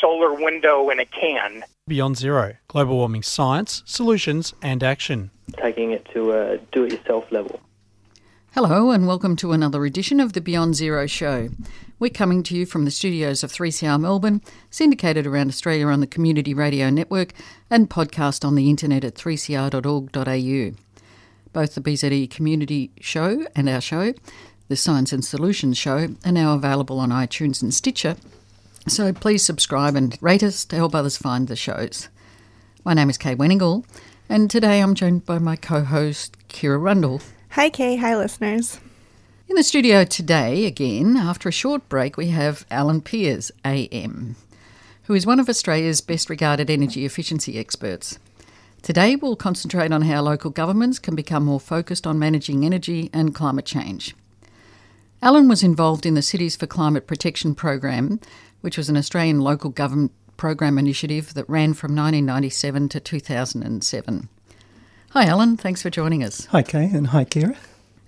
Solar window in a can. Beyond Zero Global Warming Science, Solutions and Action. Taking it to a do it yourself level. Hello, and welcome to another edition of the Beyond Zero Show. We're coming to you from the studios of 3CR Melbourne, syndicated around Australia on the Community Radio Network, and podcast on the internet at 3cr.org.au. Both the BZE Community Show and our show, the Science and Solutions Show, are now available on iTunes and Stitcher, so please subscribe and rate us to help others find the shows. My name is Kay Wenigal, and today I'm joined by my co host, Kira Rundle. Hi, Kay. Hi, listeners. In the studio today, again, after a short break, we have Alan Pears, AM, who is one of Australia's best regarded energy efficiency experts. Today, we'll concentrate on how local governments can become more focused on managing energy and climate change. Alan was involved in the Cities for Climate Protection program, which was an Australian local government program initiative that ran from 1997 to 2007. Hi, Alan. Thanks for joining us. Hi, Kay, and hi, Kira.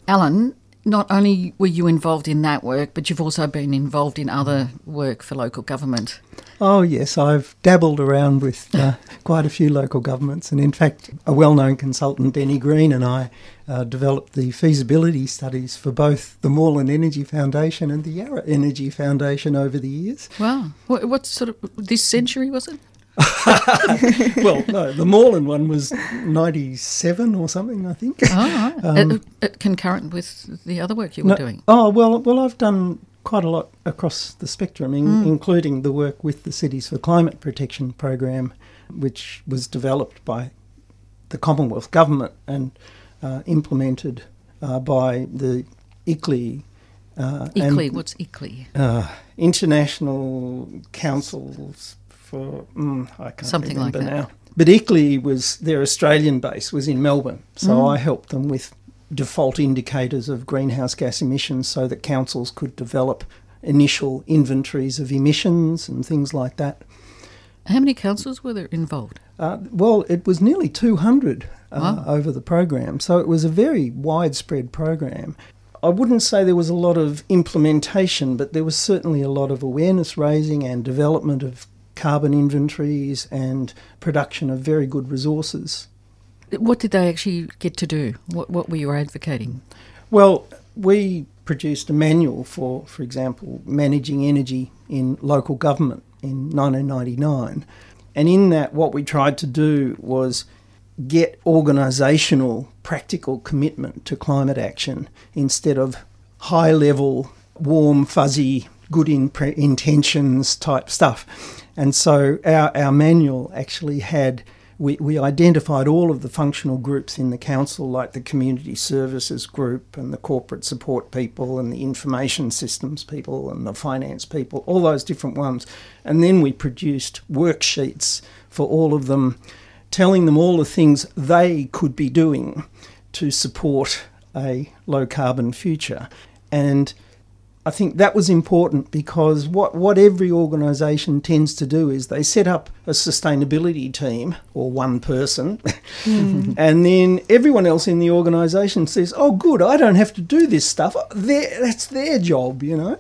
Alan, not only were you involved in that work, but you've also been involved in other work for local government. Oh, yes, I've dabbled around with uh, quite a few local governments, and in fact, a well known consultant, Denny Green, and I uh, developed the feasibility studies for both the Moreland Energy Foundation and the Yarra Energy Foundation over the years. Wow. What, what sort of, this century was it? well, no, the Moreland one was 97 or something, I think. Oh, right. um, it, it concurrent with the other work you were no, doing? Oh, well, well, I've done quite a lot across the spectrum, in, Mm. including the work with the Cities for Climate Protection program, which was developed by the Commonwealth Government and uh, implemented uh, by the ICLEI. Uh, ICLEI, what's ICLEI? Uh, International Councils for mm, I can't Something like remember that. now. But ICLEI was their Australian base was in Melbourne, so Mm. I helped them with default indicators of greenhouse gas emissions, so that councils could develop initial inventories of emissions and things like that. How many councils were there involved? Uh, well, it was nearly 200 uh, Wow. over the program, so it was a very widespread program. I wouldn't say there was a lot of implementation, but there was certainly a lot of awareness raising and development of carbon inventories and production of very good resources. What did they actually get to do? What, what were you advocating? Well, we produced a manual for, for example, managing energy in local government in 1999. And in that, what we tried to do was get organisational, practical commitment to climate action instead of high level, warm, fuzzy, good in intentions type stuff. And so our, our manual actually had we, we identified all of the functional groups in the council, like the community services group and the corporate support people and the information systems people and the finance people, all those different ones. And then we produced worksheets for all of them, telling them all the things they could be doing to support a low carbon future. And I think that was important because what, what every organisation tends to do is they set up a sustainability team or one person, Mm. and then everyone else in the organisation says, "Oh, good, I don't have to do this stuff. they that's their job," you know.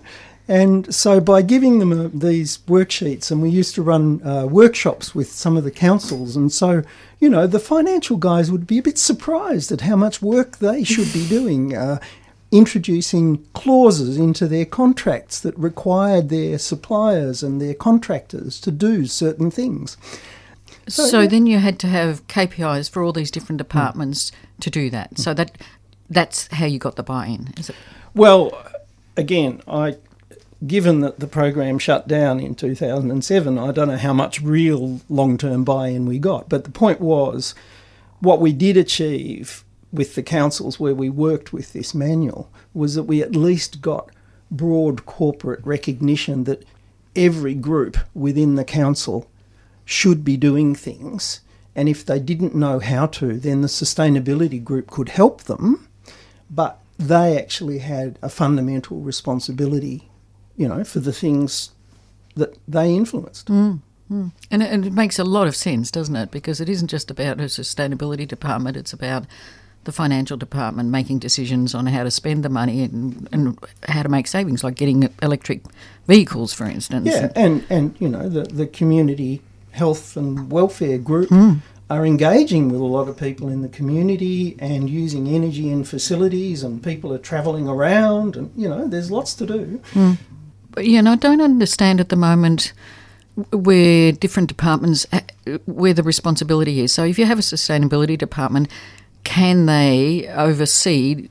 And so by giving them uh, these worksheets, and we used to run uh, workshops with some of the councils, and so you know the financial guys would be a bit surprised at how much work they should be doing. Uh, introducing clauses into their contracts that required their suppliers and their contractors to do certain things. So, yeah. then you had to have KPIs for all these different departments to do that. So that that's how you got the buy-in, is it? Well, again, I given that the program shut down in 2007, I don't know how much real long-term buy-in we got, but the point was what we did achieve with the councils where we worked with this manual was that we at least got broad corporate recognition that every group within the council should be doing things And if they didn't know how to, then the sustainability group could help them, but they actually had a fundamental responsibility, you know, for the things that they influenced. Mm, mm. And, and it makes a lot of sense, doesn't it? Because it isn't just about a sustainability department, it's about the financial department making decisions on how to spend the money and, and how to make savings, like getting electric vehicles, for instance. Yeah, and, and you know, the, the community health and welfare group mm. are engaging with a lot of people in the community and using energy in facilities, and people are travelling around, and you know, there's lots to do. Mm. But, yeah, and I don't understand at the moment where different departments where the responsibility is. So if you have a sustainability department, can they oversee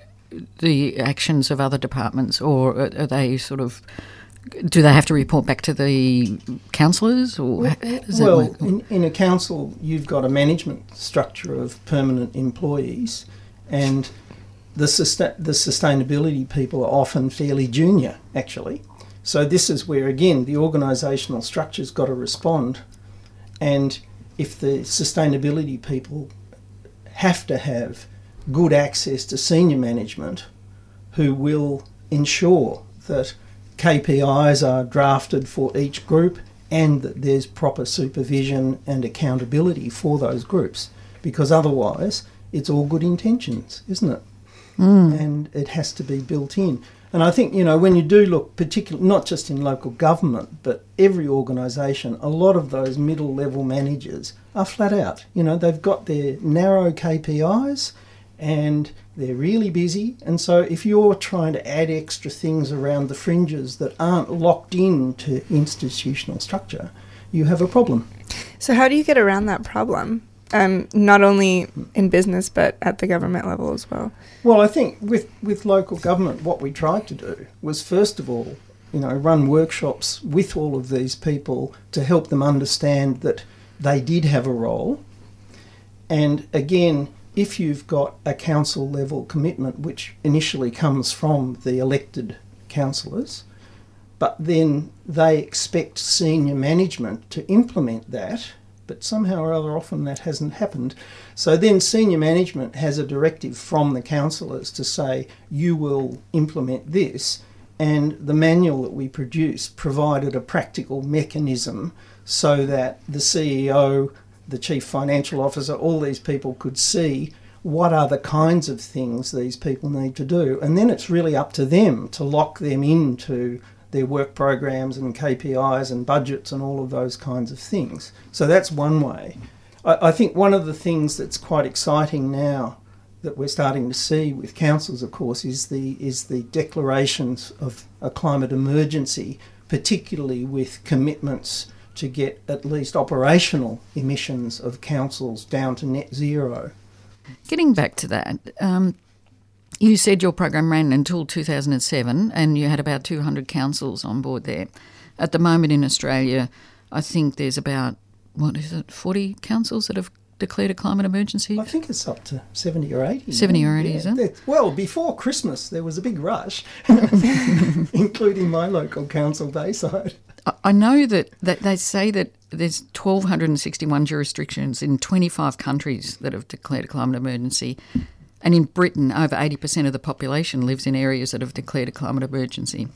the actions of other departments, or are they sort of do they have to report back to the councillors, or well, well in, in, a council, you've got a management structure of permanent employees, and the susta- the sustainability people are often fairly junior, actually. So this is where again the organisational structure's got to respond, and if the sustainability people have to have good access to senior management who will ensure that KPIs are drafted for each group and that there's proper supervision and accountability for those groups because otherwise it's all good intentions, isn't it? Mm. And it has to be built in. And I think, you know, when you do look, particularly not just in local government, but every organisation, a lot of those middle level managers are flat out. You know, they've got their narrow KPIs and they're really busy. And so if you're trying to add extra things around the fringes that aren't locked into institutional structure, you have a problem. So, how do you get around that problem? Um, not only in business but at the government level as well? Well, I think with, with local government, what we tried to do was first of all, you know, run workshops with all of these people to help them understand that they did have a role. And again, if you've got a council level commitment, which initially comes from the elected councillors, but then they expect senior management to implement that but somehow or other often that hasn't happened. So then senior management has a directive from the councillors to say, you will implement this. And the manual that we produced provided a practical mechanism so that the CEO, the chief financial officer, all these people could see what are the kinds of things these people need to do. And then it's really up to them to lock them into their work programs and KPIs and budgets and all of those kinds of things. So that's one way. I, I think one of the things that's quite exciting now that we're starting to see with councils, of course, is the is the declarations of a climate emergency, particularly with commitments to get at least operational emissions of councils down to net zero. Getting back to that, um, you said your program ran until 2007 and you had about 200 councils on board there. At the moment in Australia, I think there's about, what is it, 40 councils that have declared a climate emergency? I think it's up to 70 or 80. 70 or 80, yeah. is it? Well, before Christmas, there was a big rush, including my local council, Bayside. I know that, that they say that there's 1,261 jurisdictions in 25 countries that have declared a climate emergency. And in Britain, over 80% of the population lives in areas that have declared a climate emergency,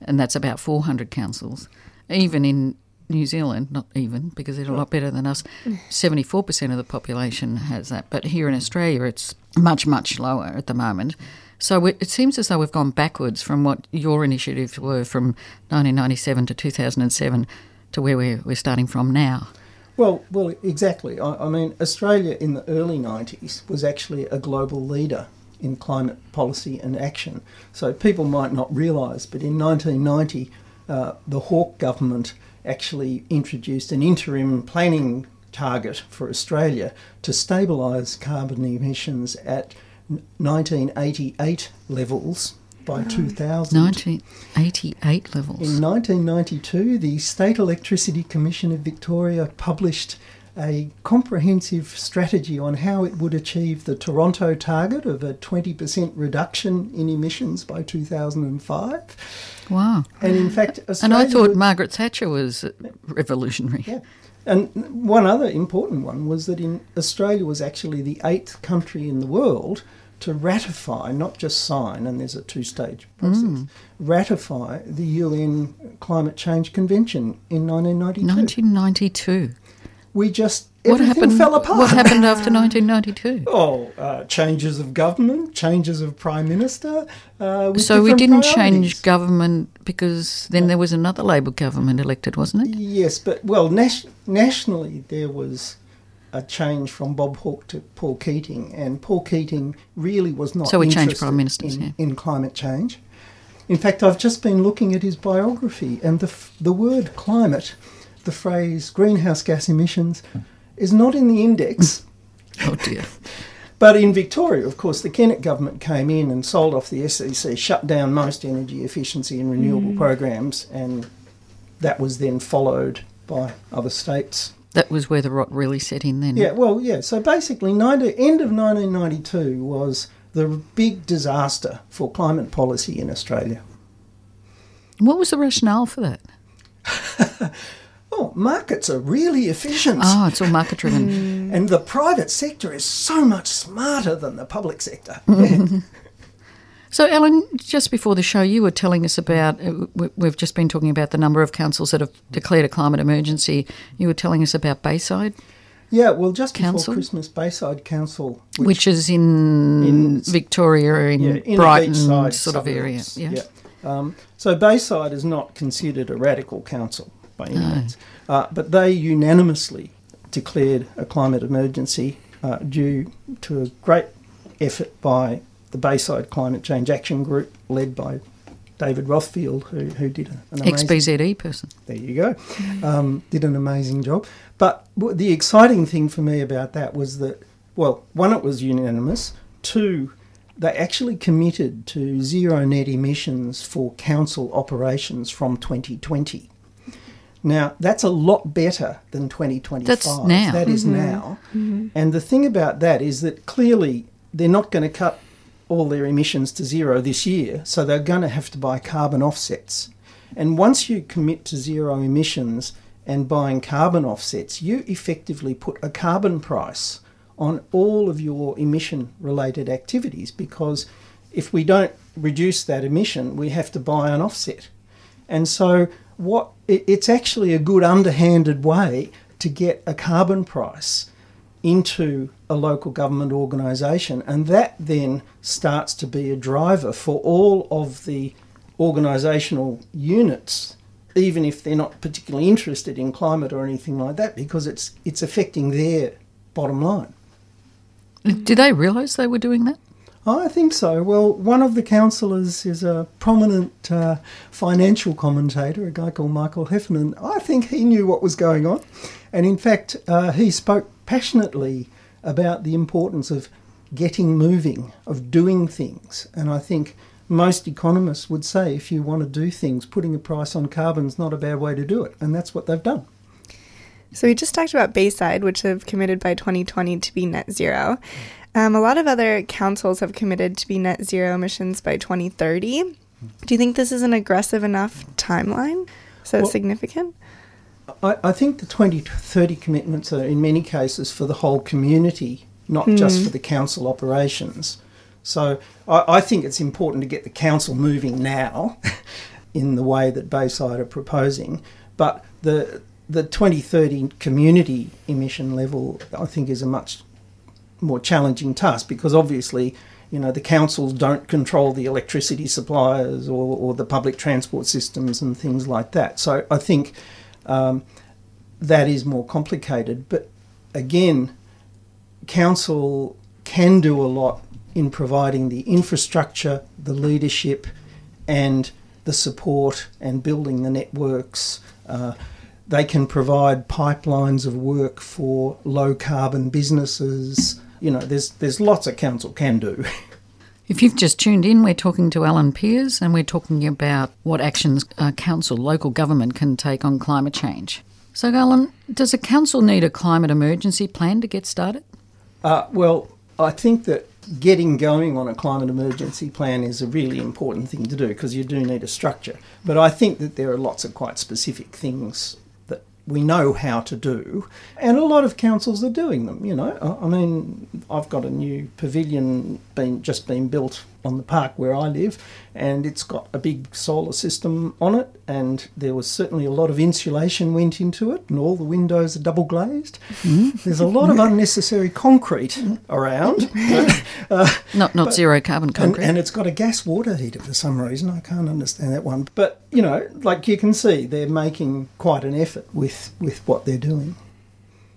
and that's about 400 councils. Even in New Zealand, not even, because they're a lot better than us, 74% of the population has that. But here in Australia, it's much, much lower at the moment. So it seems as though we've gone backwards from what your initiatives were from 1997 to 2007 to where we're, we're starting from now. Well, well, exactly. I, I, mean, Australia in the early '90s was actually a global leader in climate policy and action. So people might not realise, but in 1990, uh, the Hawke government actually introduced an interim planning target for Australia to stabilise carbon emissions at 1988 levels by 2000. 1988 levels. In 1992, the State Electricity Commission of Victoria published a comprehensive strategy on how it would achieve the Toronto target of a 20% reduction in emissions by 2005. Wow. And in fact, Australia And I thought Margaret Thatcher was revolutionary. Yeah. And one other important one was that in Australia was actually the eighth country in the world to ratify, not just sign, and there's a two-stage process, Mm. ratify the UN Climate Change Convention in 1992. 1992. We just What everything happened? fell apart. What happened after 1992? Oh, uh, changes of government, changes of prime minister. Uh, So we didn't priorities. change government because then there was another Labor government elected, wasn't it? Yes, but well, nas- nationally there was a change from Bob Hawke to Paul Keating, and Paul Keating really was not. So we changed prime ministers, in, yeah. in climate change. In fact, I've just been looking at his biography, and the f- the word climate, the phrase greenhouse gas emissions, is not in the index. Oh dear. But in Victoria, of course, the Kennett government came in and sold off the SEC, shut down most energy efficiency and renewable Mm. programs, and that was then followed by other states. That was where the rot really set in then. Yeah, well, yeah. So basically, 90, end of 1992 was the big disaster for climate policy in Australia. What was the rationale for that? Oh, markets are really efficient. Oh, it's all market driven. And the private sector is so much smarter than the public sector. So, Ellen, just before the show, you were telling us about, uh, we- we've just been talking about the number of councils that have declared a climate emergency. You were telling us about Bayside, yeah, well, just before Christmas, Bayside Council, which, is in, in- Victoria, in, yeah, in Brighton sort of area. suburbs, Yeah. Um, so Bayside is not considered a radical council by any No. means, uh, but they unanimously declared a climate emergency uh, due to a great effort by the Bayside Climate Change Action Group, led by David Rothfield, who, who did an amazing Ex BZE person. there you go. Um, did an amazing job. But the exciting thing for me about that was that, well, one, it was unanimous. Two, they actually committed to zero net emissions for council operations from 2020. Now, that's a lot better than 2025. That's now. That is now. And the thing about that is that clearly they're not going to cut all their emissions to zero this year, so they're going to have to buy carbon offsets. And once you commit to zero emissions and buying carbon offsets, you effectively put a carbon price on all of your emission related activities because if we don't reduce that emission, we have to buy an offset. And so what it's actually a good underhanded way to get a carbon price into a local government organisation, and that then starts to be a driver for all of the organisational units, even if they're not particularly interested in climate or anything like that, because it's it's affecting their bottom line. Did they realise they were doing that? I think so. Well, one of the councillors is a prominent uh, financial commentator, a guy called Michael Heffernan. I think he knew what was going on. And in fact, uh, he spoke passionately about the importance of getting moving, of doing things. And I think most economists would say if you want to do things, putting a price on carbon is not a bad way to do it. And that's what they've done. So we just talked about Bayside, which have committed by 2020 to be net zero. Um, a lot of other councils have committed to be net zero emissions by 2030. Do you think this is an aggressive enough timeline? So Well- significant? I, I think the 2030 commitments are in many cases for the whole community, not just Mm. for the council operations. So I, I think it's important to get the council moving now in the way that Bayside are proposing. But the the 2030 community emission level, I think, is a much more challenging task because obviously, you know, the councils don't control the electricity suppliers or, or the public transport systems and things like that. So I think um, that is more complicated. But again, council can do a lot in providing the infrastructure, the leadership, and the support and building the networks. Uh, they can provide pipelines of work for low carbon businesses. You know, there's there's lots of council can do. If you've just tuned in, we're talking to Alan Pears and we're talking about what actions a council, local government can take on climate change. So, Alan, does a council need a climate emergency plan to get started? Uh, well, I think that getting going on a climate emergency plan is a really important thing to do because you do need a structure. But I think that there are lots of quite specific things we know how to do, and a lot of councils are doing them. You know, I, mean, I've got a new pavilion been just been built on the park where I live, and it's got a big solar system on it, and there was certainly a lot of insulation went into it, and all the windows are double glazed. There's a lot of unnecessary concrete around. uh, Not not but- zero carbon and, concrete. and it's got a gas water heater for some reason. I can't understand that one. But you know, like you can see, they're making quite an effort with with what they're doing.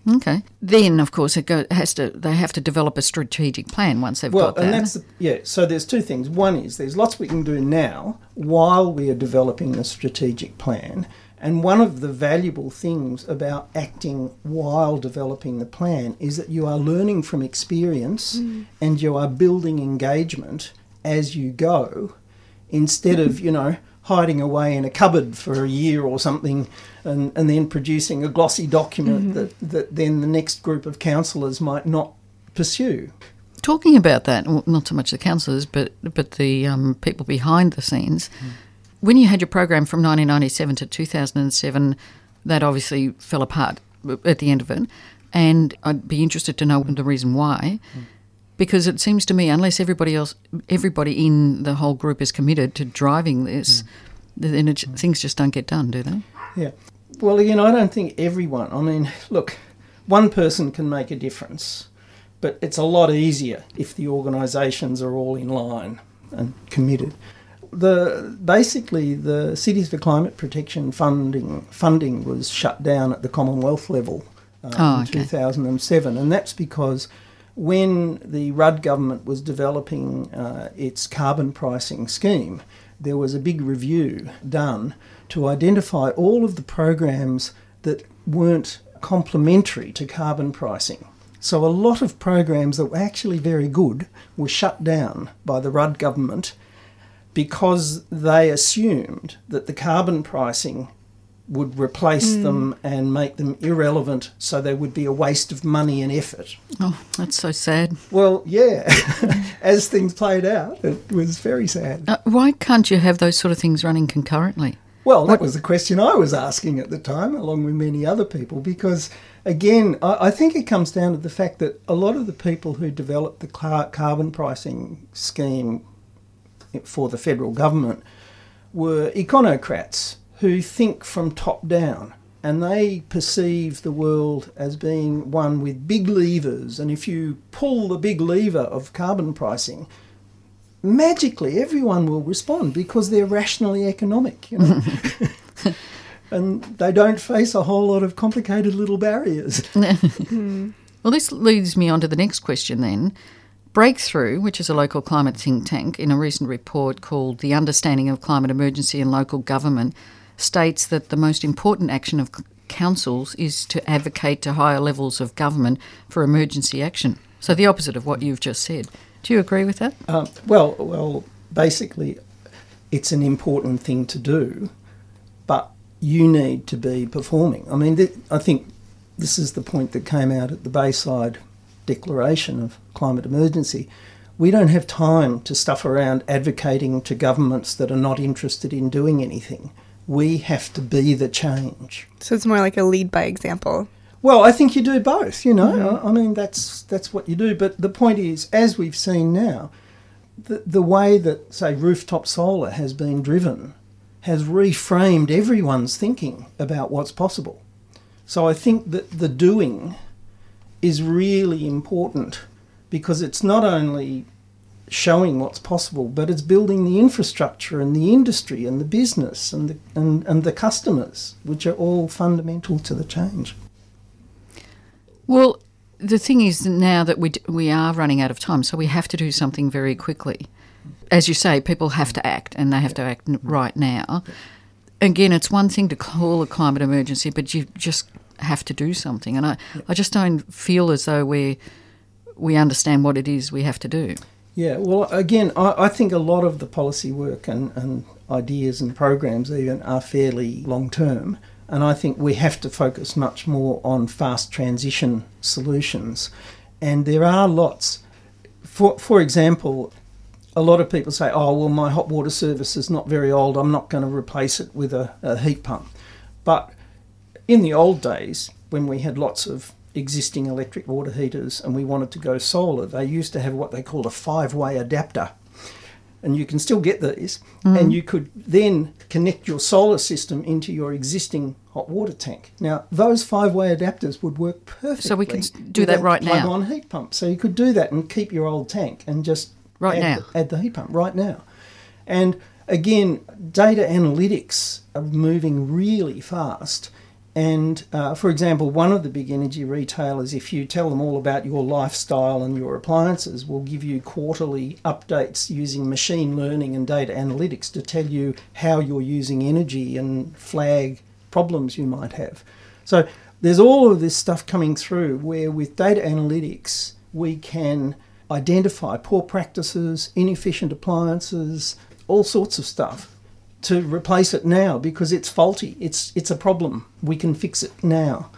Okay. Then, of course, it go, has to. They have to develop a strategic plan once they've well, got that. and that's the, yeah. So there's two things. One is there's lots we can do now while we are developing the strategic plan. And one of the valuable things about acting while developing the plan is that you are learning from experience mm. and you are building engagement as you go instead of, you know, hiding away in a cupboard for a year or something and, and then producing a glossy document mm-hmm. that, that then the next group of councillors might not pursue. Talking about that, well, not so much the councillors, but but the um, people behind the scenes. Mm. When you had your program from 1997 to 2007, that obviously fell apart uh, at the end of it, and I'd be interested to know the reason why. Mm. Because it seems to me, unless everybody else, everybody in the whole group is committed to driving this, then it, things just don't get done, do they? Yeah. Well, again, I don't think everyone. I mean, look, one person can make a difference, but it's a lot easier if the organisations are all in line and committed. The basically the Cities for Climate Protection funding funding was shut down at the Commonwealth level uh, Oh, in 2007, and that's because when the Rudd government was developing uh, its carbon pricing scheme, there was a big review done to identify all of the programs that weren't complementary to carbon pricing. So a lot of programs that were actually very good were shut down by the Rudd government because they assumed that the carbon pricing would replace Mm. them and make them irrelevant so they would be a waste of money and effort. Oh, that's so sad. Well, yeah, as things played out, it was very sad. Uh, why can't you have those sort of things running concurrently? Well, that was the question I was asking at the time, along with many other people, because again, I, I think it comes down to the fact that a lot of the people who developed the car- carbon pricing scheme for the federal government were econocrats who think from top down and they perceive the world as being one with big levers. And if you pull the big lever of carbon pricing magically everyone will respond because they're rationally economic you know? And they don't face a whole lot of complicated little barriers. Well, this leads me on to the next question then. Breakthrough, which is a local climate think tank, in a recent report called The Understanding of Climate Emergency in Local Government, states that the most important action of councils is to advocate to higher levels of government for emergency action. So the opposite of what you've just said. Do you agree with that? Um, well, well, basically, it's an important thing to do, but you need to be performing. I mean, th- I think this is the point that came out at the Bayside Declaration of Climate Emergency. We don't have time to stuff around advocating to governments that are not interested in doing anything. We have to be the change. So it's more like a lead by example. Well, I think you do both. You know, I, I mean that's that's what you do. But the point is, as we've seen now, the the way that say rooftop solar has been driven has reframed everyone's thinking about what's possible. So I think that the doing is really important because it's not only showing what's possible, but it's building the infrastructure and the industry and the business and the, and, and the customers, which are all fundamental to the change. Well, the thing is now that we d- we are running out of time, so we have to do something very quickly. As you say, people have to act, and they have to act right now. Again, it's one thing to call a climate emergency, but you just have to do something. And I, I just don't feel as though we we understand what it is we have to do. Yeah, well, again, I, I think a lot of the policy work and, and ideas and programs even are fairly long term. And I think we have to focus much more on fast transition solutions. And there are lots. For, for example, a lot of people say, oh, well, my hot water service is not very old. I'm not going to replace it with a, a heat pump. But in the old days, when we had lots of existing electric water heaters and we wanted to go solar, they used to have what they called a five way adapter. And you can still get these, Mm. and you could then connect your solar system into your existing hot water tank. Now, those five way adapters would work perfectly. So we can do that right now? plug-on heat pump. So you could do that and keep your old tank and just Right add now? add the heat pump right now. And again, data analytics are moving really fast. And uh, for example, one of the big energy retailers, if you tell them all about your lifestyle and your appliances, will give you quarterly updates using machine learning and data analytics to tell you how you're using energy and flag problems you might have. So there's all of this stuff coming through where with data analytics, we can identify poor practices, inefficient appliances, all sorts of stuff to replace it now because it's faulty. It's it's a problem. We can fix it now.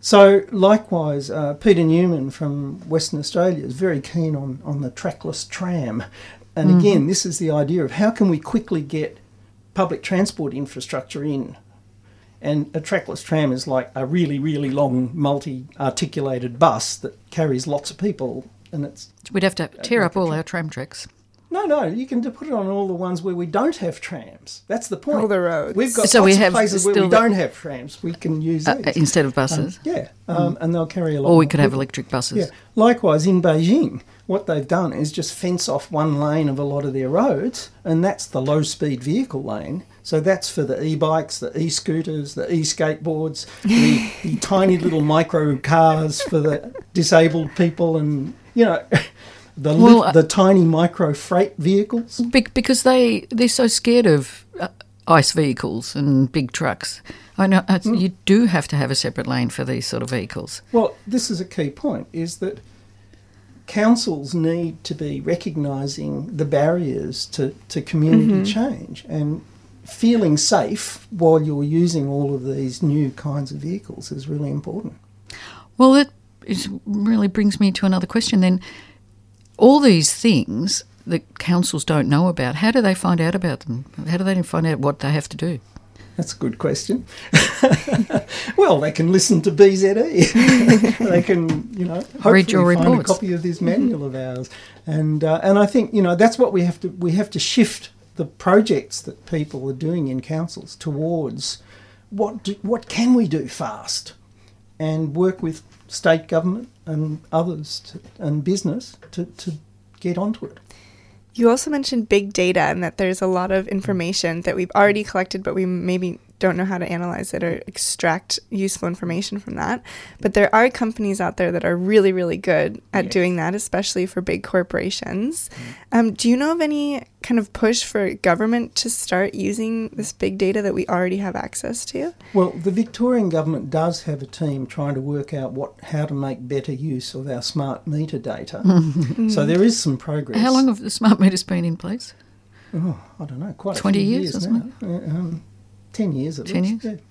So likewise, uh, Peter Newman from Western Australia is very keen on on the trackless tram, and Mhm. again, this is the idea of how can we quickly get public transport infrastructure in. And a trackless tram is like a really, really long, multi-articulated bus that carries lots of people, and it's We'd have to tear up all our tram tracks. No, no, you can put it on all the ones where we don't have trams. That's the point. All the roads. We've got So lots we of have places where we still don't have trams. We can use Uh, these. instead of buses? Um, yeah, um, and they'll carry a lot. Or we more could have people. electric buses. Yeah. Likewise, in Beijing, what they've done is just fence off one lane of a lot of their roads, and that's the low-speed vehicle lane. So that's for the e-bikes, the e-scooters, the e-skateboards, the, the tiny little micro cars for the disabled people, and you know, the Well, uh, the tiny micro freight vehicles. Be- because they they're so scared of uh, ice vehicles and big trucks. I know Mm. you do have to have a separate lane for these sort of vehicles. Well, this is a key point: is that councils need to be recognising the barriers to, to community Mm-hmm. Mhm. change and feeling safe while you're using all of these new kinds of vehicles is really important. Well, that is, really brings me to another question. Then, all these things that councils don't know about, how do they find out about them? How do they find out what they have to do? That's a good question. well, they can listen to BZE. they can, you know, Read your find reports. a copy of this manual of ours. And uh, and I think you know that's what we have to we have to shift the projects that people are doing in councils towards what do, what can we do fast, and work with state government and others to, and business to, to get onto it. You also mentioned big data and that there's a lot of information that we've already collected, but we maybe don't know how to analyze it or extract useful information from that. But there are companies out there that are really, really good at Yes. doing that, especially for big corporations. Um, do you know of any kind of push for government to start using this big data that we already have access to? Well, the Victorian government does have a team trying to work out what how to make better use of our smart meter data. so there is some progress. How long have the smart meters been in place? Oh, I don't know. Quite a 20 few years or now. Uh, Um, Ten years at 10 least. years? yeah.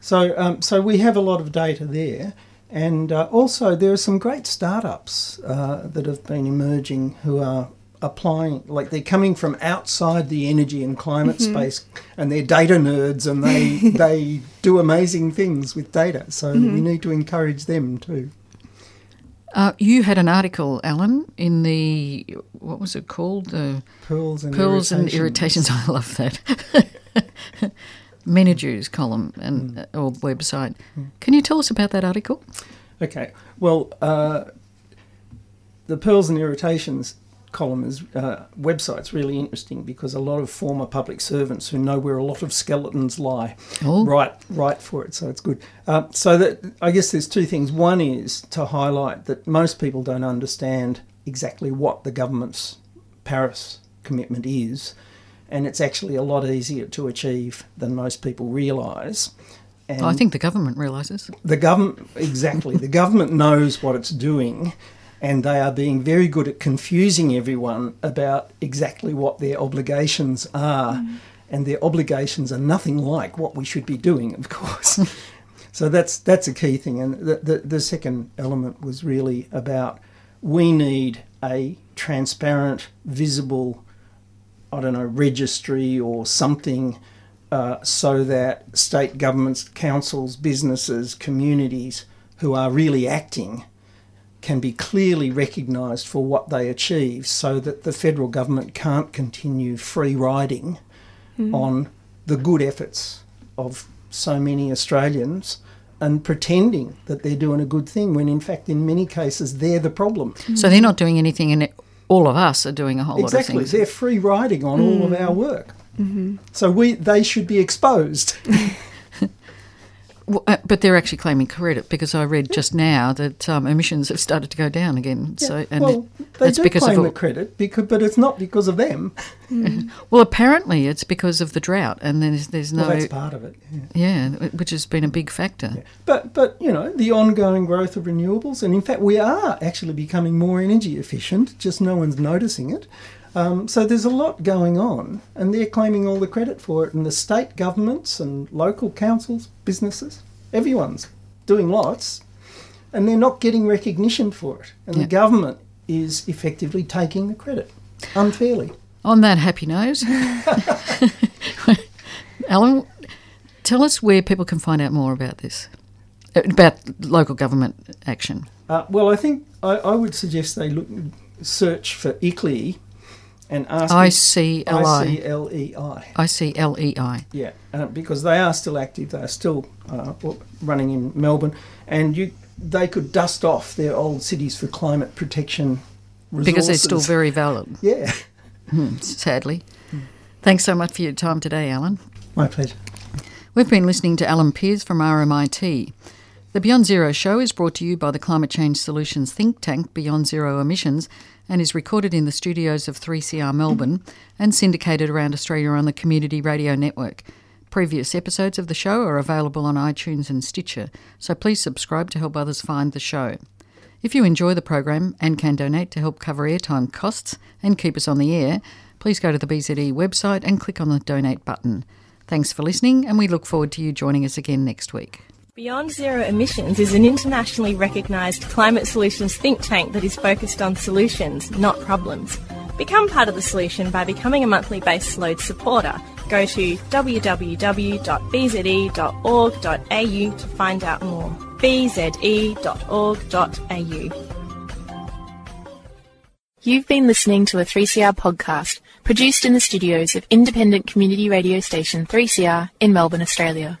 So, um, so we have a lot of data there, and uh, also there are some great startups uh, that have been emerging who are applying, like they're coming from outside the energy and climate Mhm. space, and they're data nerds, and they they do amazing things with data. So we Mhm. need to encourage them too. Uh, you had an article, Alan, in the what was it called? The Pearls and pearls and Irritations. irritations. I love that. Menadue's column and uh, or website. Can you tell us about that article? Okay. Well, uh, the Pearls and Irritations column is uh, website's really interesting because a lot of former public servants who know where a lot of skeletons lie Oh. write write for it, so it's good. Uh, so that I guess there's two things. One is to highlight that most people don't understand exactly what the government's Paris commitment is, and it's actually a lot easier to achieve than most people realise. Oh, and I think the government realises. the government, exactly, the government knows what it's doing, and they are being very good at confusing everyone about exactly what their obligations are. Mm. And their obligations are nothing like what we should be doing, of course. so that's that's a key thing. And the, the, the second element was really about we need a transparent, visible, I don't know, registry or something uh, so that state governments, councils, businesses, communities who are really acting can be clearly recognised for what they achieve so that the federal government can't continue free riding mm. on the good efforts of so many Australians and pretending that they're doing a good thing when in fact in many cases they're the problem. So they're not doing anything and all of us are doing a whole exactly. lot of things. Exactly, they're free riding on mm. all of our work. Mm-hmm. So we they should be exposed. Well, uh, but they're actually claiming credit because I read just now that um, emissions have started to go down again. Yeah. So, and well, they do because claim of, the credit, because, but it's not because of them. Mm. well, apparently it's because of the drought, and there's there's no. Well, that's part of it. Yeah. yeah which has been a big factor. Yeah. But but you know the ongoing growth of renewables, and in fact we are actually becoming more energy efficient. Just no one's noticing it. Um, so there's a lot going on, and they're claiming all the credit for it. And the state governments and local councils, businesses, everyone's doing lots, and they're not getting recognition for it. And the government is effectively taking the credit unfairly. On that happy note, Alan, tell us where people can find out more about this, about local government action. Uh, well, I think I, I, would suggest they look search for ICLEI and ask I C L I I C L E I I C L E I. Yeah, uh, because they are still active. They are still uh, running in Melbourne, and you they could dust off their old cities for climate protection resources. because they're still very valid. Yeah, hmm, sadly. Thanks so much for your time today, Alan. My pleasure. We've been listening to Alan Pears from RMIT. The Beyond Zero show is brought to you by the Climate Change Solutions think tank Beyond Zero Emissions and is recorded in the studios of 3CR Melbourne and syndicated around Australia on the Community Radio Network. Previous episodes of the show are available on iTunes and Stitcher, so please subscribe to help others find the show. If you enjoy the program and can donate to help cover airtime costs and keep us on the air, please go to the BZE website and click on the donate button. Thanks for listening, and we look forward to you joining us again next week. Beyond Zero Emissions is an internationally recognised climate solutions think tank that is focused on solutions, not problems. Become part of the solution by becoming a monthly base load supporter. Go to www.bze.org.au to find out more. bze.org.au. You've been listening to a 3CR podcast produced in the studios of independent community radio station 3CR in Melbourne, Australia.